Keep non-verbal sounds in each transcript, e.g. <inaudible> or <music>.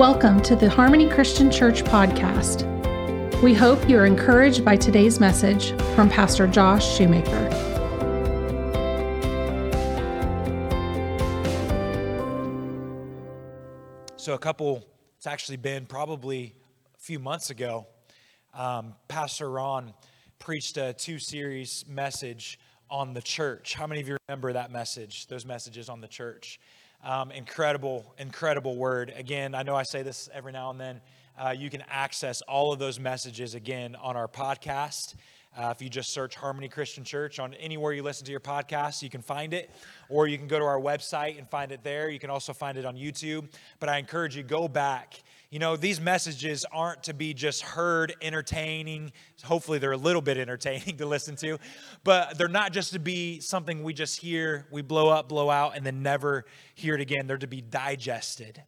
Welcome to the Harmony Christian Church podcast. We hope you are encouraged by today's message from Pastor Josh Shoemaker. So, a couple, it's actually been probably a few months ago, um, Pastor Ron preached a two series message on the church. How many of you remember that message, those messages on the church? Um, incredible, incredible word. Again, I know I say this every now and then. Uh, you can access all of those messages again on our podcast. Uh, if you just search Harmony Christian Church on anywhere you listen to your podcast, you can find it, or you can go to our website and find it there. You can also find it on YouTube. But I encourage you go back you know, these messages aren't to be just heard entertaining. Hopefully, they're a little bit entertaining <laughs> to listen to, but they're not just to be something we just hear, we blow up, blow out, and then never hear it again. They're to be digested.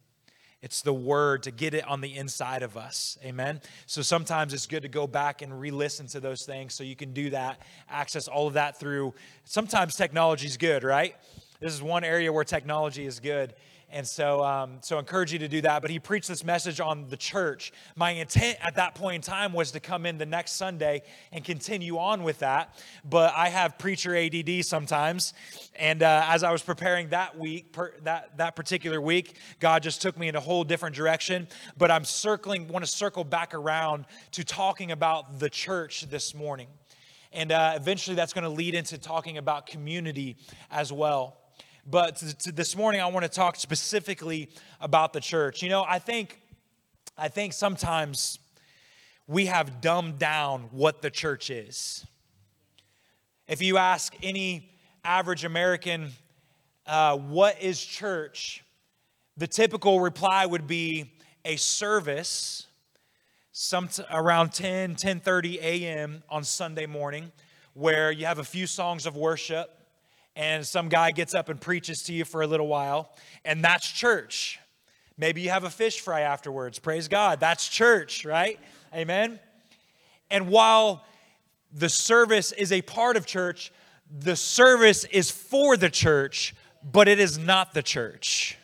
It's the word to get it on the inside of us. Amen. So sometimes it's good to go back and re listen to those things so you can do that, access all of that through. Sometimes technology is good, right? This is one area where technology is good. And so, um, so I encourage you to do that. But he preached this message on the church. My intent at that point in time was to come in the next Sunday and continue on with that. But I have preacher ADD sometimes. And uh, as I was preparing that week, per, that, that particular week, God just took me in a whole different direction. But I'm circling, want to circle back around to talking about the church this morning. And uh, eventually that's going to lead into talking about community as well. But this morning, I want to talk specifically about the church. You know, I think, I think sometimes we have dumbed down what the church is. If you ask any average American, uh, what is church? The typical reply would be a service some t- around 10 10:30 a.m. on Sunday morning where you have a few songs of worship and some guy gets up and preaches to you for a little while, and that's church. Maybe you have a fish fry afterwards. Praise God. That's church, right? Amen. And while the service is a part of church, the service is for the church, but it is not the church.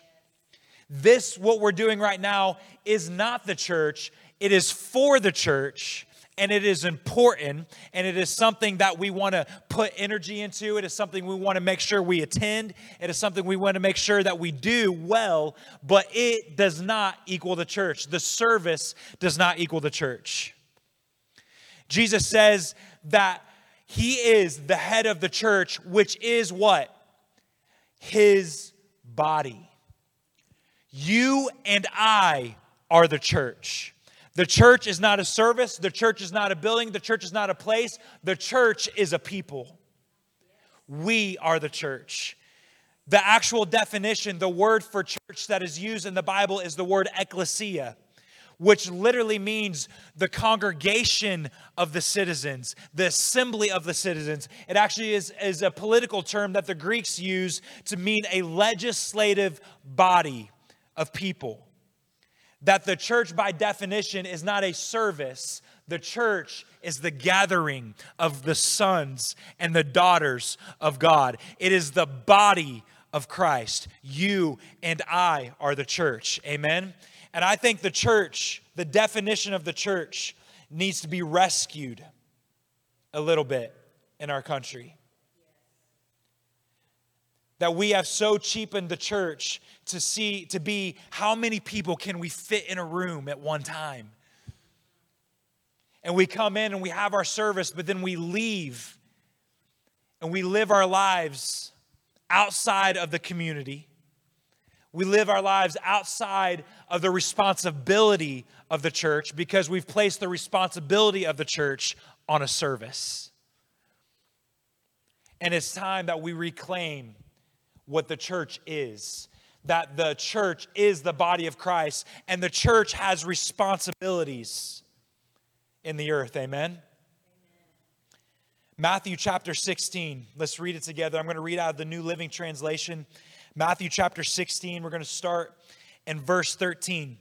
This, what we're doing right now, is not the church, it is for the church and it is important and it is something that we want to put energy into. It is something we want to make sure we attend. It is something we want to make sure that we do well, but it does not equal the church. The service does not equal the church. Jesus says that he is the head of the church, which is what? His body. You and I are the church. The church is not a service, the church is not a building, the church is not a place, the church is a people. We are the church. The actual definition, the word for church that is used in the Bible is the word ecclesia, which literally means the congregation of the citizens, the assembly of the citizens. It actually is, is a political term that the Greeks use to mean a legislative body of people that the church, by definition, is not a service. The church is the gathering of the sons and the daughters of God, it is the body of Christ. You and I are the church. Amen. And I think the church, the definition of the church, needs to be rescued a little bit in our country. That we have so cheapened the church to see, to be how many people can we fit in a room at one time? And we come in and we have our service, but then we leave and we live our lives outside of the community. We live our lives outside of the responsibility of the church because we've placed the responsibility of the church on a service. And it's time that we reclaim what the church is that the church is the body of Christ and the church has responsibilities in the earth. Amen. Amen. Matthew chapter 16. Let's read it together. I'm going to read out of the New Living Translation. Matthew chapter 16. We're going to start in verse 13.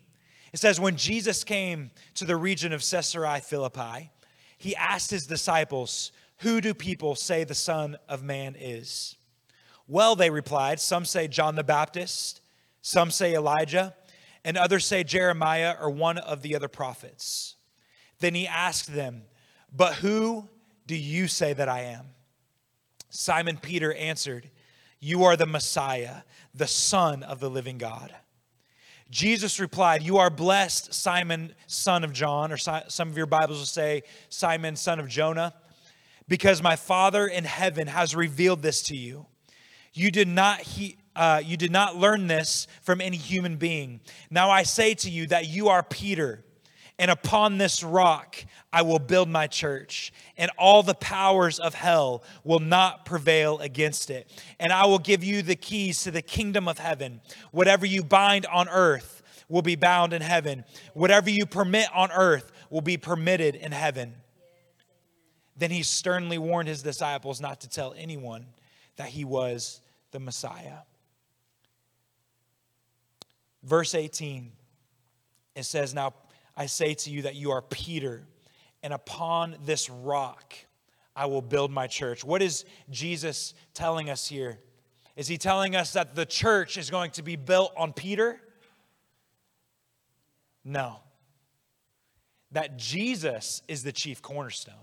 It says, When Jesus came to the region of Caesarea Philippi, he asked his disciples, Who do people say the Son of Man is? Well, they replied, some say John the Baptist, some say Elijah, and others say Jeremiah or one of the other prophets. Then he asked them, But who do you say that I am? Simon Peter answered, You are the Messiah, the Son of the living God. Jesus replied, You are blessed, Simon, son of John, or some of your Bibles will say, Simon, son of Jonah, because my Father in heaven has revealed this to you. You did not he, uh, you did not learn this from any human being. Now I say to you that you are Peter and upon this rock I will build my church, and all the powers of hell will not prevail against it. And I will give you the keys to the kingdom of heaven. Whatever you bind on earth will be bound in heaven, whatever you permit on earth will be permitted in heaven. Then he sternly warned his disciples not to tell anyone that he was the Messiah. Verse 18, it says, Now I say to you that you are Peter, and upon this rock I will build my church. What is Jesus telling us here? Is he telling us that the church is going to be built on Peter? No. That Jesus is the chief cornerstone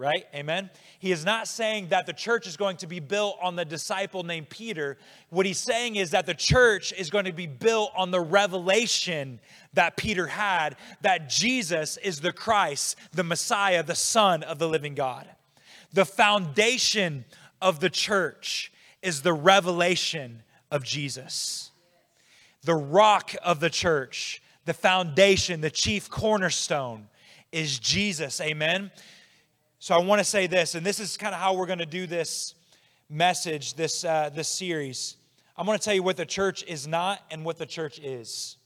right? Amen. He is not saying that the church is going to be built on the disciple named Peter. What he's saying is that the church is going to be built on the revelation that Peter had that Jesus is the Christ, the Messiah, the Son of the living God. The foundation of the church is the revelation of Jesus. The rock of the church, the foundation, the chief cornerstone is Jesus. Amen. So I want to say this, and this is kind of how we're going to do this message, this, uh, this series. I'm going to tell you what the church is not and what the church is.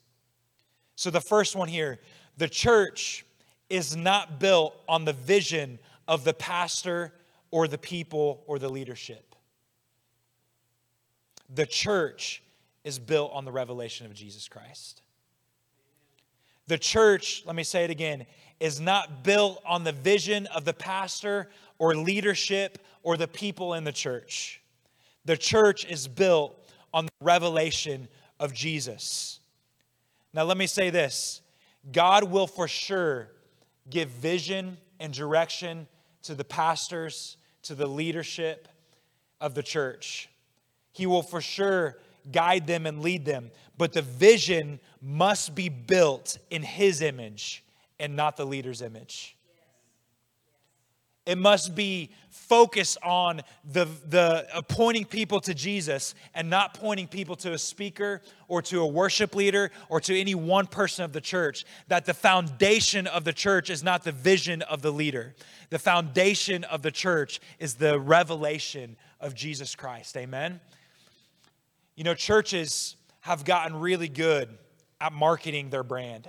So the first one here the church is not built on the vision of the pastor or the people or the leadership. The church is built on the revelation of Jesus Christ. The church, let me say it again, is not built on the vision of the pastor or leadership or the people in the church. The church is built on the revelation of Jesus. Now, let me say this God will for sure give vision and direction to the pastors, to the leadership of the church. He will for sure guide them and lead them, but the vision must be built in His image and not the leader's image. It must be focused on the, the uh, pointing people to Jesus and not pointing people to a speaker or to a worship leader or to any one person of the church. That the foundation of the church is not the vision of the leader. The foundation of the church is the revelation of Jesus Christ. Amen. You know, churches have gotten really good at marketing their brand.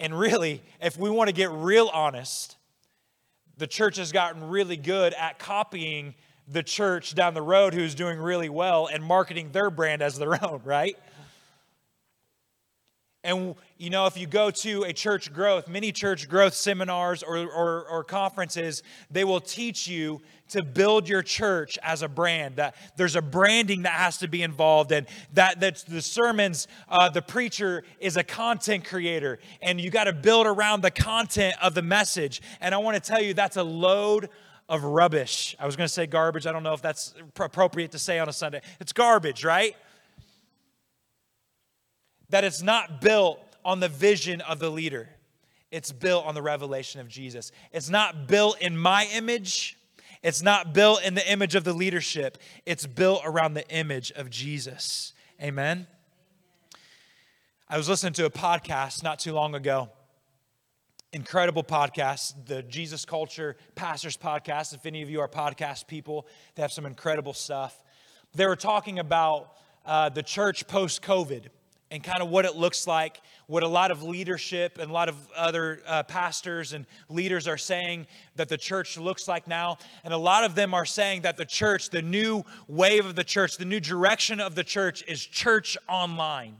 And really, if we want to get real honest, the church has gotten really good at copying the church down the road who's doing really well and marketing their brand as their <laughs> own, right? And, you know, if you go to a church growth, many church growth seminars or, or, or, conferences, they will teach you to build your church as a brand. That there's a branding that has to be involved, and that, that the sermons, uh, the preacher is a content creator, and you got to build around the content of the message. And I want to tell you, that's a load of rubbish. I was going to say garbage. I don't know if that's appropriate to say on a Sunday. It's garbage, right? That it's not built on the vision of the leader, it's built on the revelation of Jesus. It's not built in my image. It's not built in the image of the leadership. It's built around the image of Jesus. Amen. I was listening to a podcast not too long ago. Incredible podcast, the Jesus Culture Pastors Podcast. If any of you are podcast people, they have some incredible stuff. They were talking about uh, the church post COVID and kind of what it looks like, what a lot of leadership and a lot of other uh, pastors and leaders are saying that the church looks like now. And a lot of them are saying that the church, the new wave of the church, the new direction of the church is church online.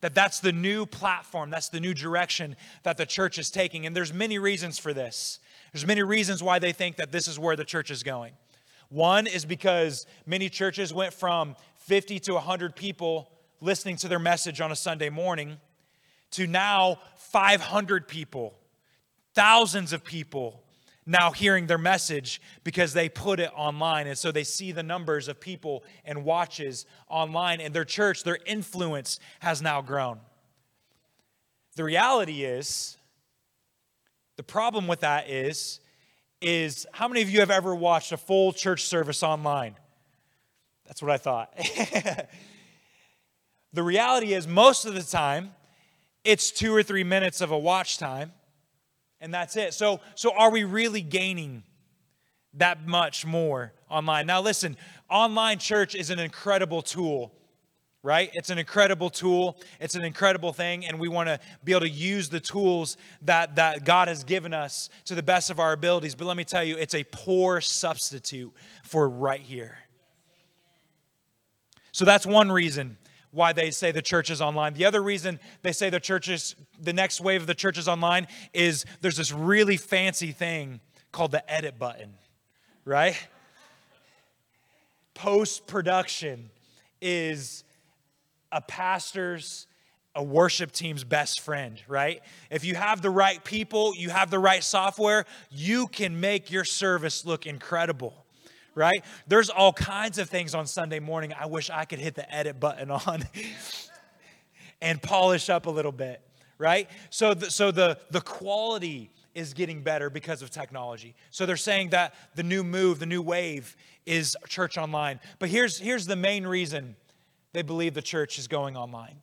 That that's the new platform, that's the new direction that the church is taking. And there's many reasons for this. There's many reasons why they think that this is where the church is going. One is because many churches went from 50 to 100 people listening to their message on a Sunday morning to now 500 people, thousands of people now hearing their message because they put it online. And so they see the numbers of people and watches online, and their church, their influence has now grown. The reality is, the problem with that is, is how many of you have ever watched a full church service online? That's what I thought. <laughs> the reality is, most of the time, it's two or three minutes of a watch time and that's it. So, so are we really gaining that much more online? Now, listen, online church is an incredible tool, right? It's an incredible tool. It's an incredible thing, and we want to be able to use the tools that, that God has given us to the best of our abilities. But let me tell you, it's a poor substitute for right here. So that's one reason why they say the church is online. The other reason they say the church is, the next wave of the church is online is there's this really fancy thing called the edit button, right? Post production is a pastor's, a worship team's best friend, right? If you have the right people, you have the right software, you can make your service look incredible right? There's all kinds of things on Sunday morning I wish I could hit the edit button on <laughs> and polish up a little bit, right? So the, so the, the quality is getting better because of technology. So they're saying that the new move, the new wave is church online. But here's, here's the main reason they believe the church is going online.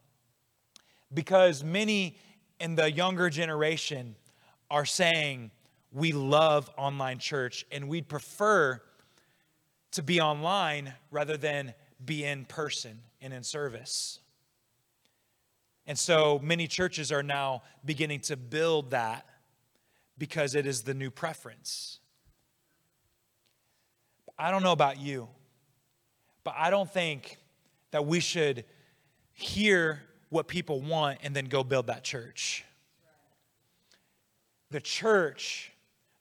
Because many in the younger generation are saying, we love online church and we'd prefer to be online rather than be in person and in service. And so many churches are now beginning to build that because it is the new preference. I don't know about you, but I don't think that we should hear what people want and then go build that church. The church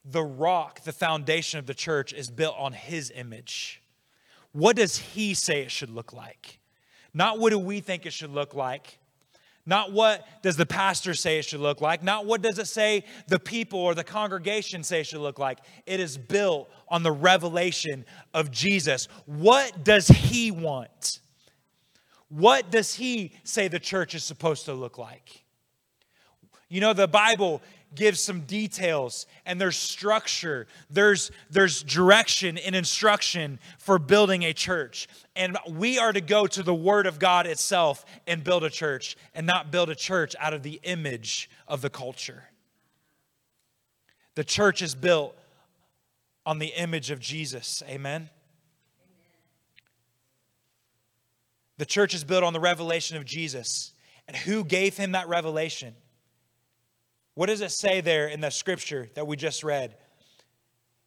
the rock, the foundation of the church, is built on his image. What does he say it should look like? Not what do we think it should look like. Not what does the pastor say it should look like. Not what does it say the people or the congregation say it should look like. It is built on the revelation of Jesus. What does he want? What does he say the church is supposed to look like? You know, the Bible gives some details and there's structure there's there's direction and instruction for building a church. And we are to go to the word of god itself and build a church and not build a church out of the image of the culture. The church is built on the image of jesus. Amen? The church is built on the revelation of jesus. And who gave him that revelation what does it say there in the scripture that we just read?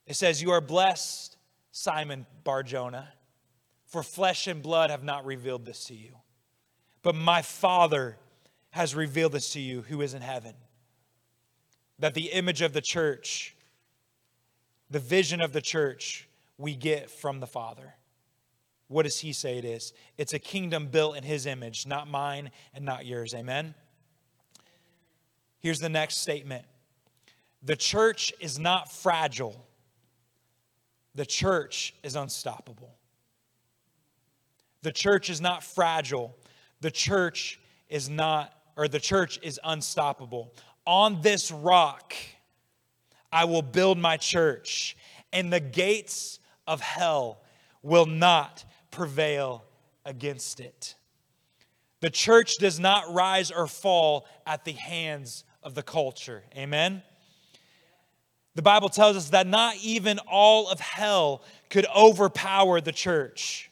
It says, You are blessed, Simon Barjona, for flesh and blood have not revealed this to you, but my Father has revealed this to you who is in heaven. That the image of the church, the vision of the church, we get from the Father. What does he say it is? It's a kingdom built in his image, not mine and not yours. Amen? Here's the next statement The church is not fragile, the church is unstoppable. The church is not fragile, the church is not, or the church is unstoppable. On this rock, I will build my church, and the gates of hell will not prevail against it. The church does not rise or fall at the hands of the culture. Amen? The Bible tells us that not even all of hell could overpower the church.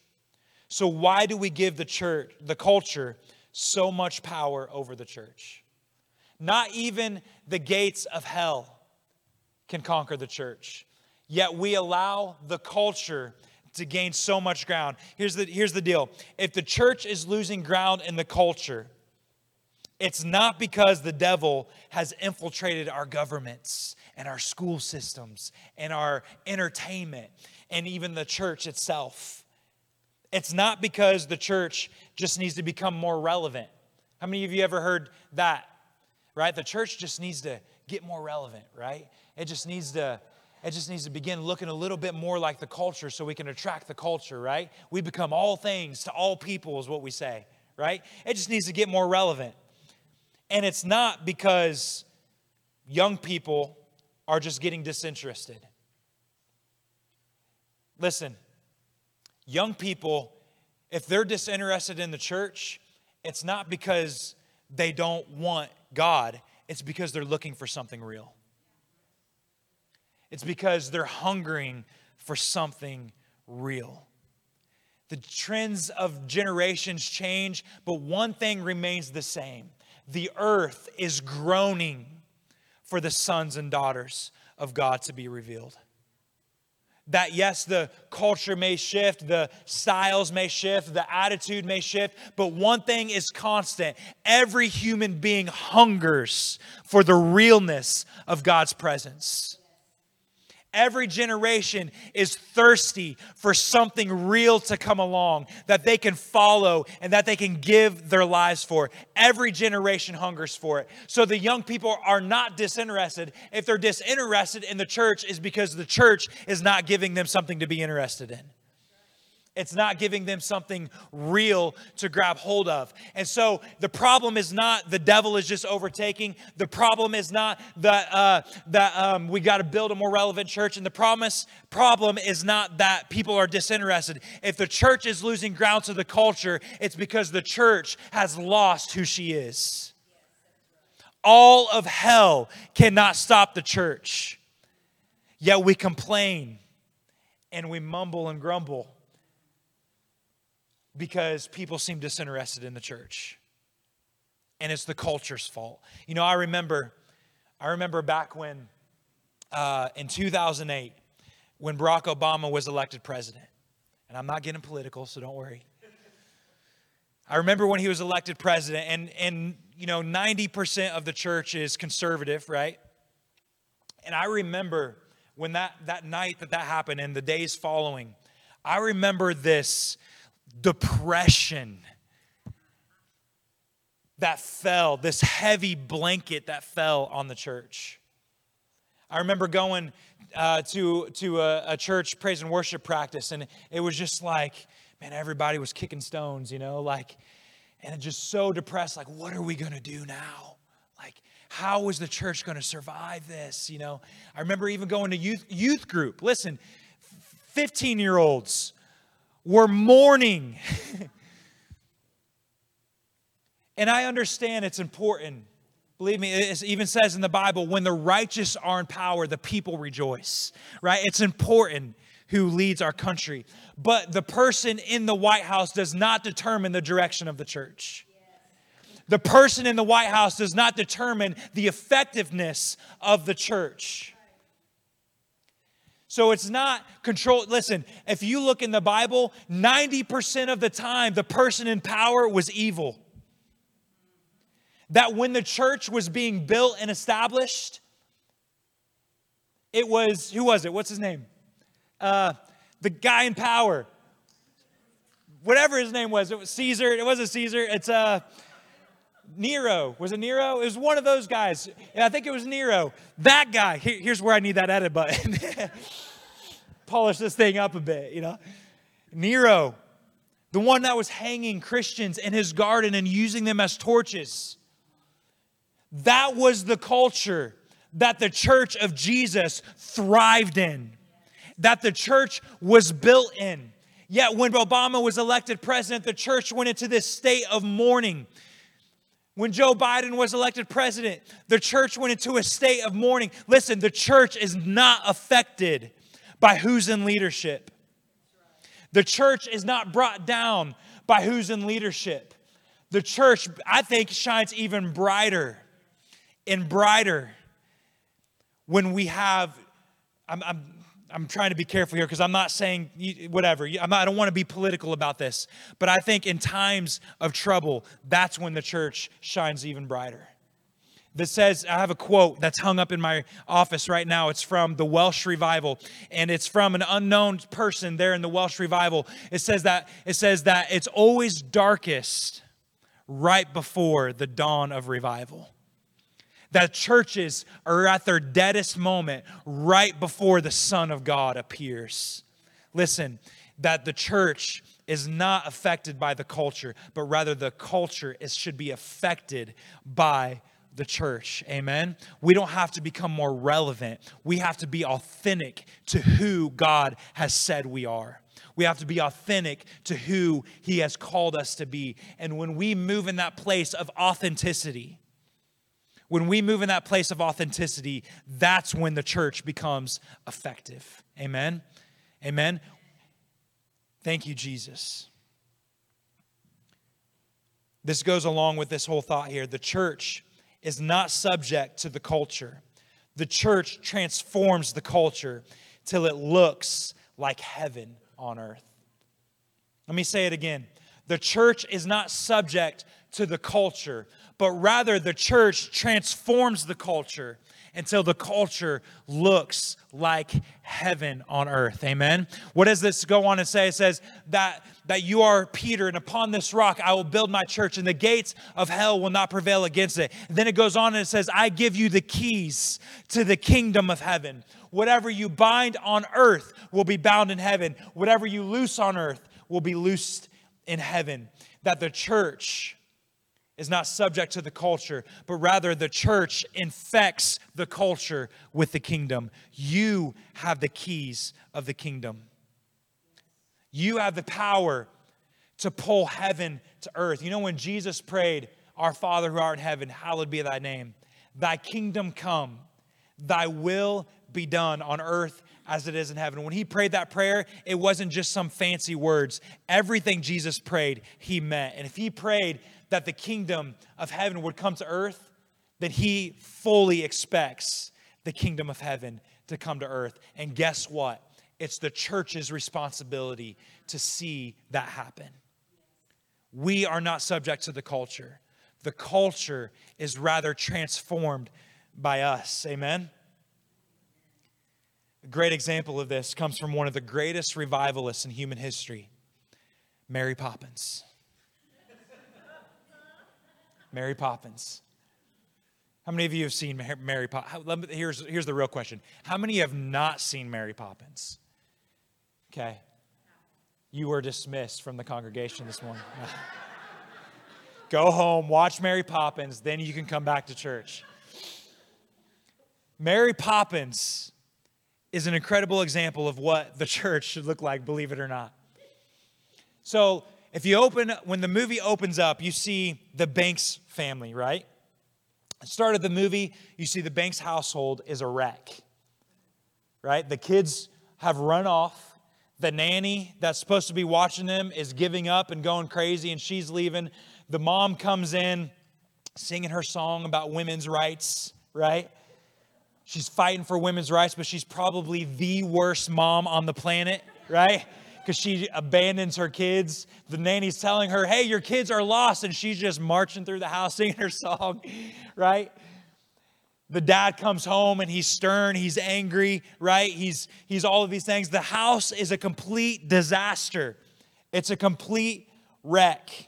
So, why do we give the church, the culture, so much power over the church? Not even the gates of hell can conquer the church. Yet we allow the culture to gain so much ground. Here's the, here's the deal if the church is losing ground in the culture, it's not because the devil has infiltrated our governments and our school systems and our entertainment and even the church itself. It's not because the church just needs to become more relevant. How many of you ever heard that? Right? The church just needs to get more relevant, right? It just needs to it just needs to begin looking a little bit more like the culture so we can attract the culture, right? We become all things to all people, is what we say, right? It just needs to get more relevant. And it's not because young people are just getting disinterested. Listen, young people, if they're disinterested in the church, it's not because they don't want God, it's because they're looking for something real. It's because they're hungering for something real. The trends of generations change, but one thing remains the same the earth is groaning for the sons and daughters of God to be revealed. That yes, the culture may shift, the styles may shift, the attitude may shift, but one thing is constant. Every human being hungers for the realness of God's presence. Every generation is thirsty for something real to come along that they can follow and that they can give their lives for. Every generation hungers for it. So the young people are not disinterested. If they're disinterested in the church, is because the church is not giving them something to be interested in. It's not giving them something real to grab hold of. And so the problem is not the devil is just overtaking. The problem is not that, uh, that um, we got to build a more relevant church. And the promise problem is not that people are disinterested. If the church is losing ground to the culture, it's because the church has lost who she is. All of hell cannot stop the church. Yet we complain and we mumble and grumble because people seem disinterested in the church. And it's the culture's fault. You know, I remember, I remember back when, uh, in 2008, when Barack Obama was elected president. And I'm not getting political, so don't worry. I remember when he was elected president, and, and you know, 90% of the church is conservative, right? And I remember when that, that night that that happened and the days following, I remember this depression that fell, this heavy blanket that fell on the church. I remember going uh, to, to a, a, church praise and worship practice, and it was just like, man, everybody was kicking stones, you know, like, and just so depressed, like, what are we to do now? Like, how is the church to survive this? You know, I remember even going to youth, youth group. Listen, 15 year olds were mourning. <laughs> and I understand it's important. Believe me, it even says in the Bible, when the righteous are in power, the people rejoice, right? It's important who leads our country. But the person in the White House does not determine the direction of the church. The person in the White House does not determine the effectiveness of the church. So it's not control. Listen, if you look in the Bible, 90% of the time, the person in power was evil. That when the church was being built and established, it was, who was it? What's his name? Uh, the guy in power. Whatever his name was, it was Caesar. It wasn't Caesar. It's uh, Nero. Was it Nero? It was one of those guys. And I think it was Nero. That guy. Here, here's where I need that edit button. <laughs> Polish this thing up a bit, you know. Nero, the one that was hanging Christians in his garden and using them as torches. That was the culture that the church of Jesus thrived in, that the church was built in. Yet when Obama was elected president, the church went into this state of mourning. When Joe Biden was elected president, the church went into a state of mourning. Listen, the church is not affected by who's in leadership. The church is not brought down by who's in leadership. The church, I think, shines even brighter and brighter when we have. I'm, I'm I'm trying to be careful here because I'm not saying whatever. Not, I don't want to be political about this. But I think in times of trouble, that's when the church shines even brighter. that says, I have a quote that's hung up in my office right now. It's from the Welsh Revival, and it's from an unknown person there in the Welsh Revival. It says that it says that it's always darkest right before the dawn of revival. That churches are at their deadest moment right before the Son of God appears. Listen, that the church is not affected by the culture, but rather the culture is, should be affected by the church. Amen. We don't have to become more relevant. We have to be authentic to who God has said we are. We have to be authentic to who He has called us to be. And when we move in that place of authenticity, when we move in that place of authenticity, that's when the church becomes effective. Amen. Amen. Thank you, Jesus. This goes along with this whole thought here. The church is not subject to the culture. The church transforms the culture till it looks like heaven on earth. Let me say it again. The church is not subject to the culture, but rather the church transforms the culture until the culture looks like heaven on earth. Amen. What does this go on and say? It says that that you are Peter, and upon this rock I will build my church, and the gates of hell will not prevail against it. And then it goes on and it says, I give you the keys to the kingdom of heaven. Whatever you bind on earth will be bound in heaven. Whatever you loose on earth will be loosed in heaven. That the church is not subject to the culture, but rather the church infects the culture with the kingdom. You have the keys of the kingdom. You have the power to pull heaven to earth. You know, when Jesus prayed, Our Father who art in heaven, hallowed be thy name, thy kingdom come, thy will be done on earth as it is in heaven. When he prayed that prayer, it wasn't just some fancy words. Everything Jesus prayed, he meant. And if he prayed that the kingdom of heaven would come to earth, then he fully expects the kingdom of heaven to come to earth. And guess what? It's the church's responsibility to see that happen. We are not subject to the culture. The culture is rather transformed by us. Amen? A great example of this comes from one of the greatest revivalists in human history, Mary Poppins. Mary Poppins. How many of you have seen Mary Poppins? Here's, here's the real question How many have not seen Mary Poppins? Okay. You were dismissed from the congregation this morning. Go home, watch Mary Poppins, then you can come back to church. Mary Poppins is an incredible example of what the <laughs> church should look like, believe it or not. So, if you open, when the movie opens up, you see the Banks family, right? Start of the movie, you see the Banks household is a wreck, right? The kids have run off. The nanny that's supposed to be watching them is giving up and going crazy, and she's leaving. The mom comes in singing her song about women's rights, right? She's fighting for women's rights, but she's probably the worst mom on the planet, right? Because she abandons her kids. The nanny's telling her, hey, your kids are lost. And she's just marching through the house <laughs> singing her song, right? The dad comes home and he's stern, he's angry, right? He's, he's all of these things. The house is a complete disaster, it's a complete wreck.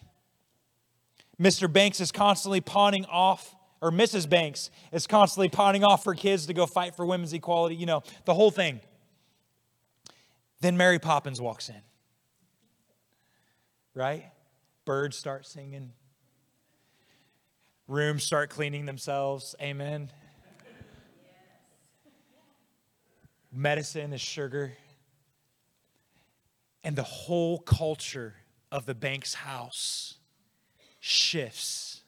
Mr. Banks is constantly pawning off, or Mrs. Banks is constantly pawning off her kids to go fight for women's equality, you know, the whole thing. Then Mary Poppins walks in. Right? Birds start singing. Rooms start cleaning themselves. Amen. Medicine is sugar. And the whole culture of the Banks house shifts.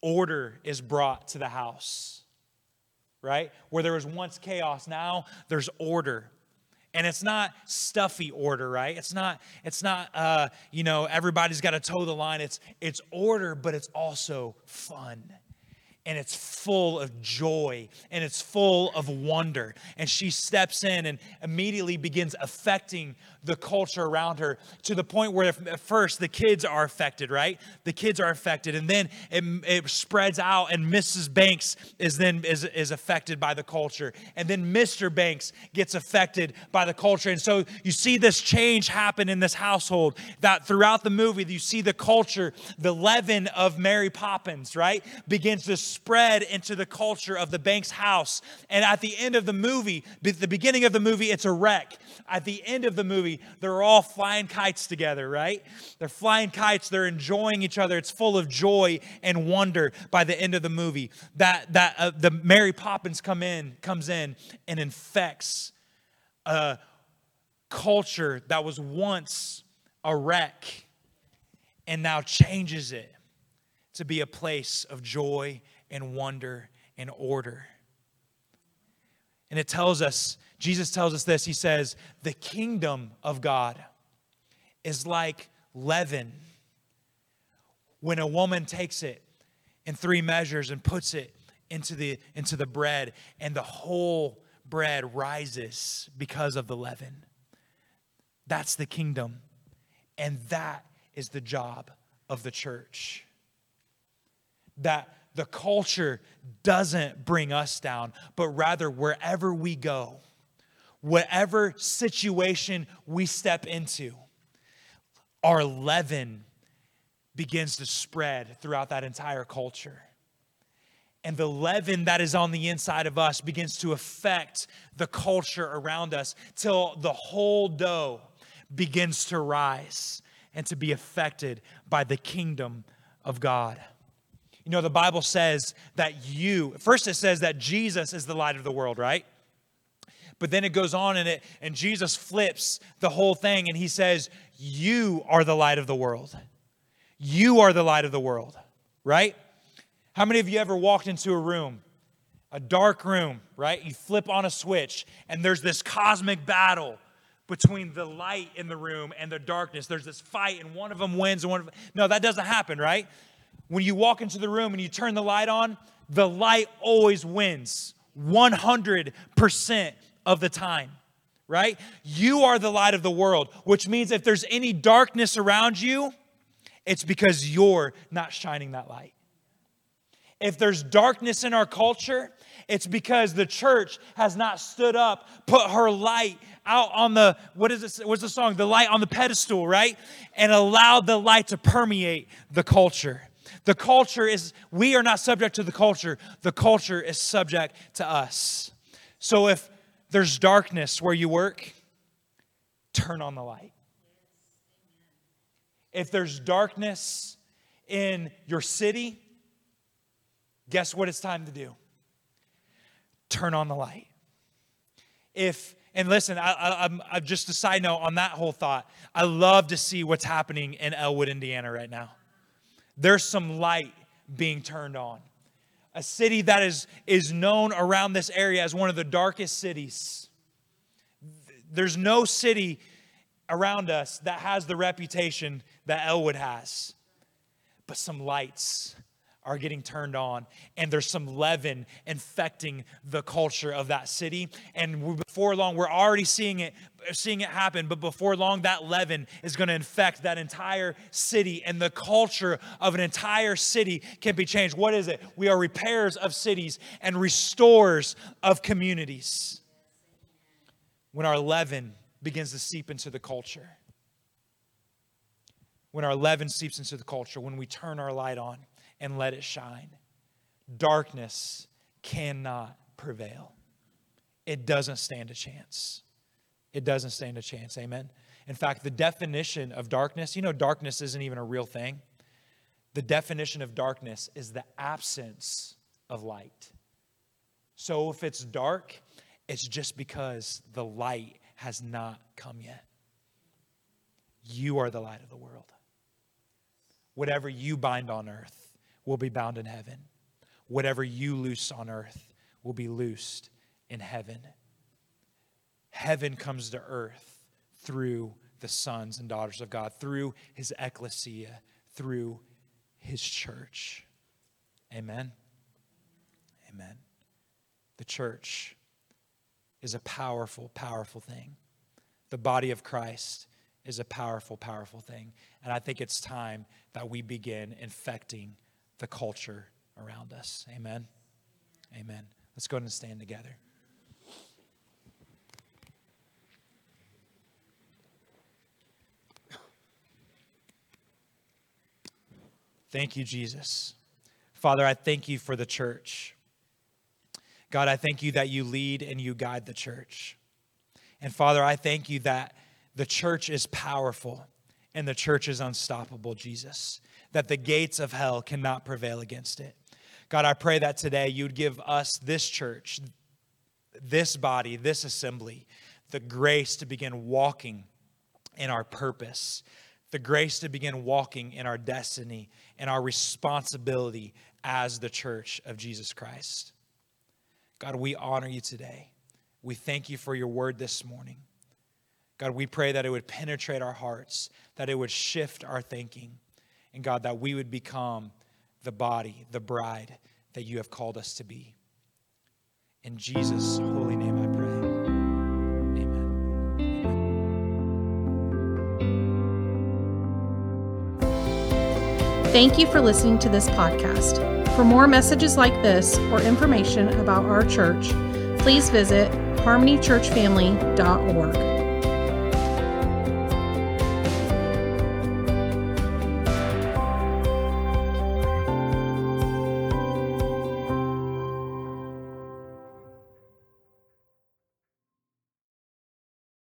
Order is brought to the house, right? Where there was once chaos, now there's order and it's not stuffy order right? It's not it's not uh, you know everybody's got to toe the line. It's it's order but it's also fun and it's full of joy and it's full of wonder. And she steps in and immediately begins affecting the culture around her to the point where at first the kids are affected, right? The kids are affected, and then it, it spreads out, and Mrs. Banks is then is, is affected by the culture, and then Mr. Banks gets affected by the culture, and so you see this change happen in this household. That throughout the movie, you see the culture, the leaven of Mary Poppins, right, begins to spread into the culture of the Banks house, and at the end of the movie, the beginning of the movie, it's a wreck. At the end of the movie they're all flying kites together, right? They're flying kites, they're enjoying each other. It's full of joy and wonder by the end of the movie. That that uh, the Mary Poppins come in, comes in and infects a culture that was once a wreck and now changes it to be a place of joy and wonder and order. And it tells us Jesus tells us this. He says, The kingdom of God is like leaven. When a woman takes it in three measures and puts it into the, into the bread, and the whole bread rises because of the leaven. That's the kingdom. And that is the job of the church. That the culture doesn't bring us down, but rather wherever we go, whatever situation we step into, our leaven begins to spread throughout that entire culture. And the leaven that is on the inside of us begins to affect the culture around us till the whole dough begins to rise and to be affected by the kingdom of God. You know, the Bible says that you, first it says that Jesus is the light of the world, right? But then it goes on and it and Jesus flips the whole thing and he says, "You are the light of the world. You are the light of the world." Right? How many of you ever walked into a room, a dark room, right? You flip on a switch and there's this cosmic battle between the light in the room and the darkness. There's this fight and one of them wins and one of them, No, that doesn't happen, right? When you walk into the room and you turn the light on, the light always wins. 100% of the time, right? You are the light of the world, which means if there's any darkness around you, it's because you're not shining that light. If there's darkness in our culture, it's because the church has not stood up, put her light out on the what is it? What's the song? The light on the pedestal, right? And allowed the light to permeate the culture. The culture is, we are not subject to the culture. The culture is subject to us. So if there's darkness where you work, turn on the light. If there's darkness in your city, guess what it's time to do? Turn on the light. If and listen, I, am just a side note on that whole thought. I love to see what's happening in Elwood, Indiana right now. There's some light being turned on a city that is, is known around this area as one of the darkest cities. There's no city around us that has the reputation that Elwood has, but some lights are getting turned on and there's some leaven infecting the culture of that city. And before long we're already seeing it seeing it happen but before long that leaven is going to infect that entire city and the culture of an entire city can be changed. What is it? We are repairs of cities and restores of communities. When our leaven begins to seep into the culture when our leaven seeps into the culture when we turn our light on and let it shine. Darkness cannot prevail. It doesn't stand a chance. It doesn't stand a chance. Amen. In fact, the definition of darkness, you know, darkness isn't even a real thing. The definition of darkness is the absence of light. So if it's dark, it's just because the light has not come yet. You are the light of the world. Whatever you bind on earth will be bound in heaven. Whatever you loose on earth will be loosed in heaven. Heaven comes to earth through the sons and daughters of God, through his ecclesia, through his church. Amen. Amen. The church is a powerful, powerful thing. The body of Christ is a powerful, powerful thing. And I think it's time that we begin infecting the culture around us. Amen. Amen. Let's go ahead and stand together. Thank you, Jesus. Father, I thank you for the church. God, I thank you that you lead and you guide the church. And Father, I thank you that the church is powerful and the church is unstoppable, Jesus, that the gates of hell cannot prevail against it. God, I pray that today you'd give us, this church, this body, this assembly, the grace to begin walking in our purpose, the grace to begin walking in our destiny and our responsibility as the church of Jesus Christ. God, we honor you today. We thank you for your word this morning. God, we pray that it would penetrate our hearts, that it would shift our thinking, and God, that we would become the body, the bride that you have called us to be. In Jesus' holy name I pray. Amen. Thank you for listening to this podcast. For more messages like this or information about our church, please visit harmonychurchfamily.org.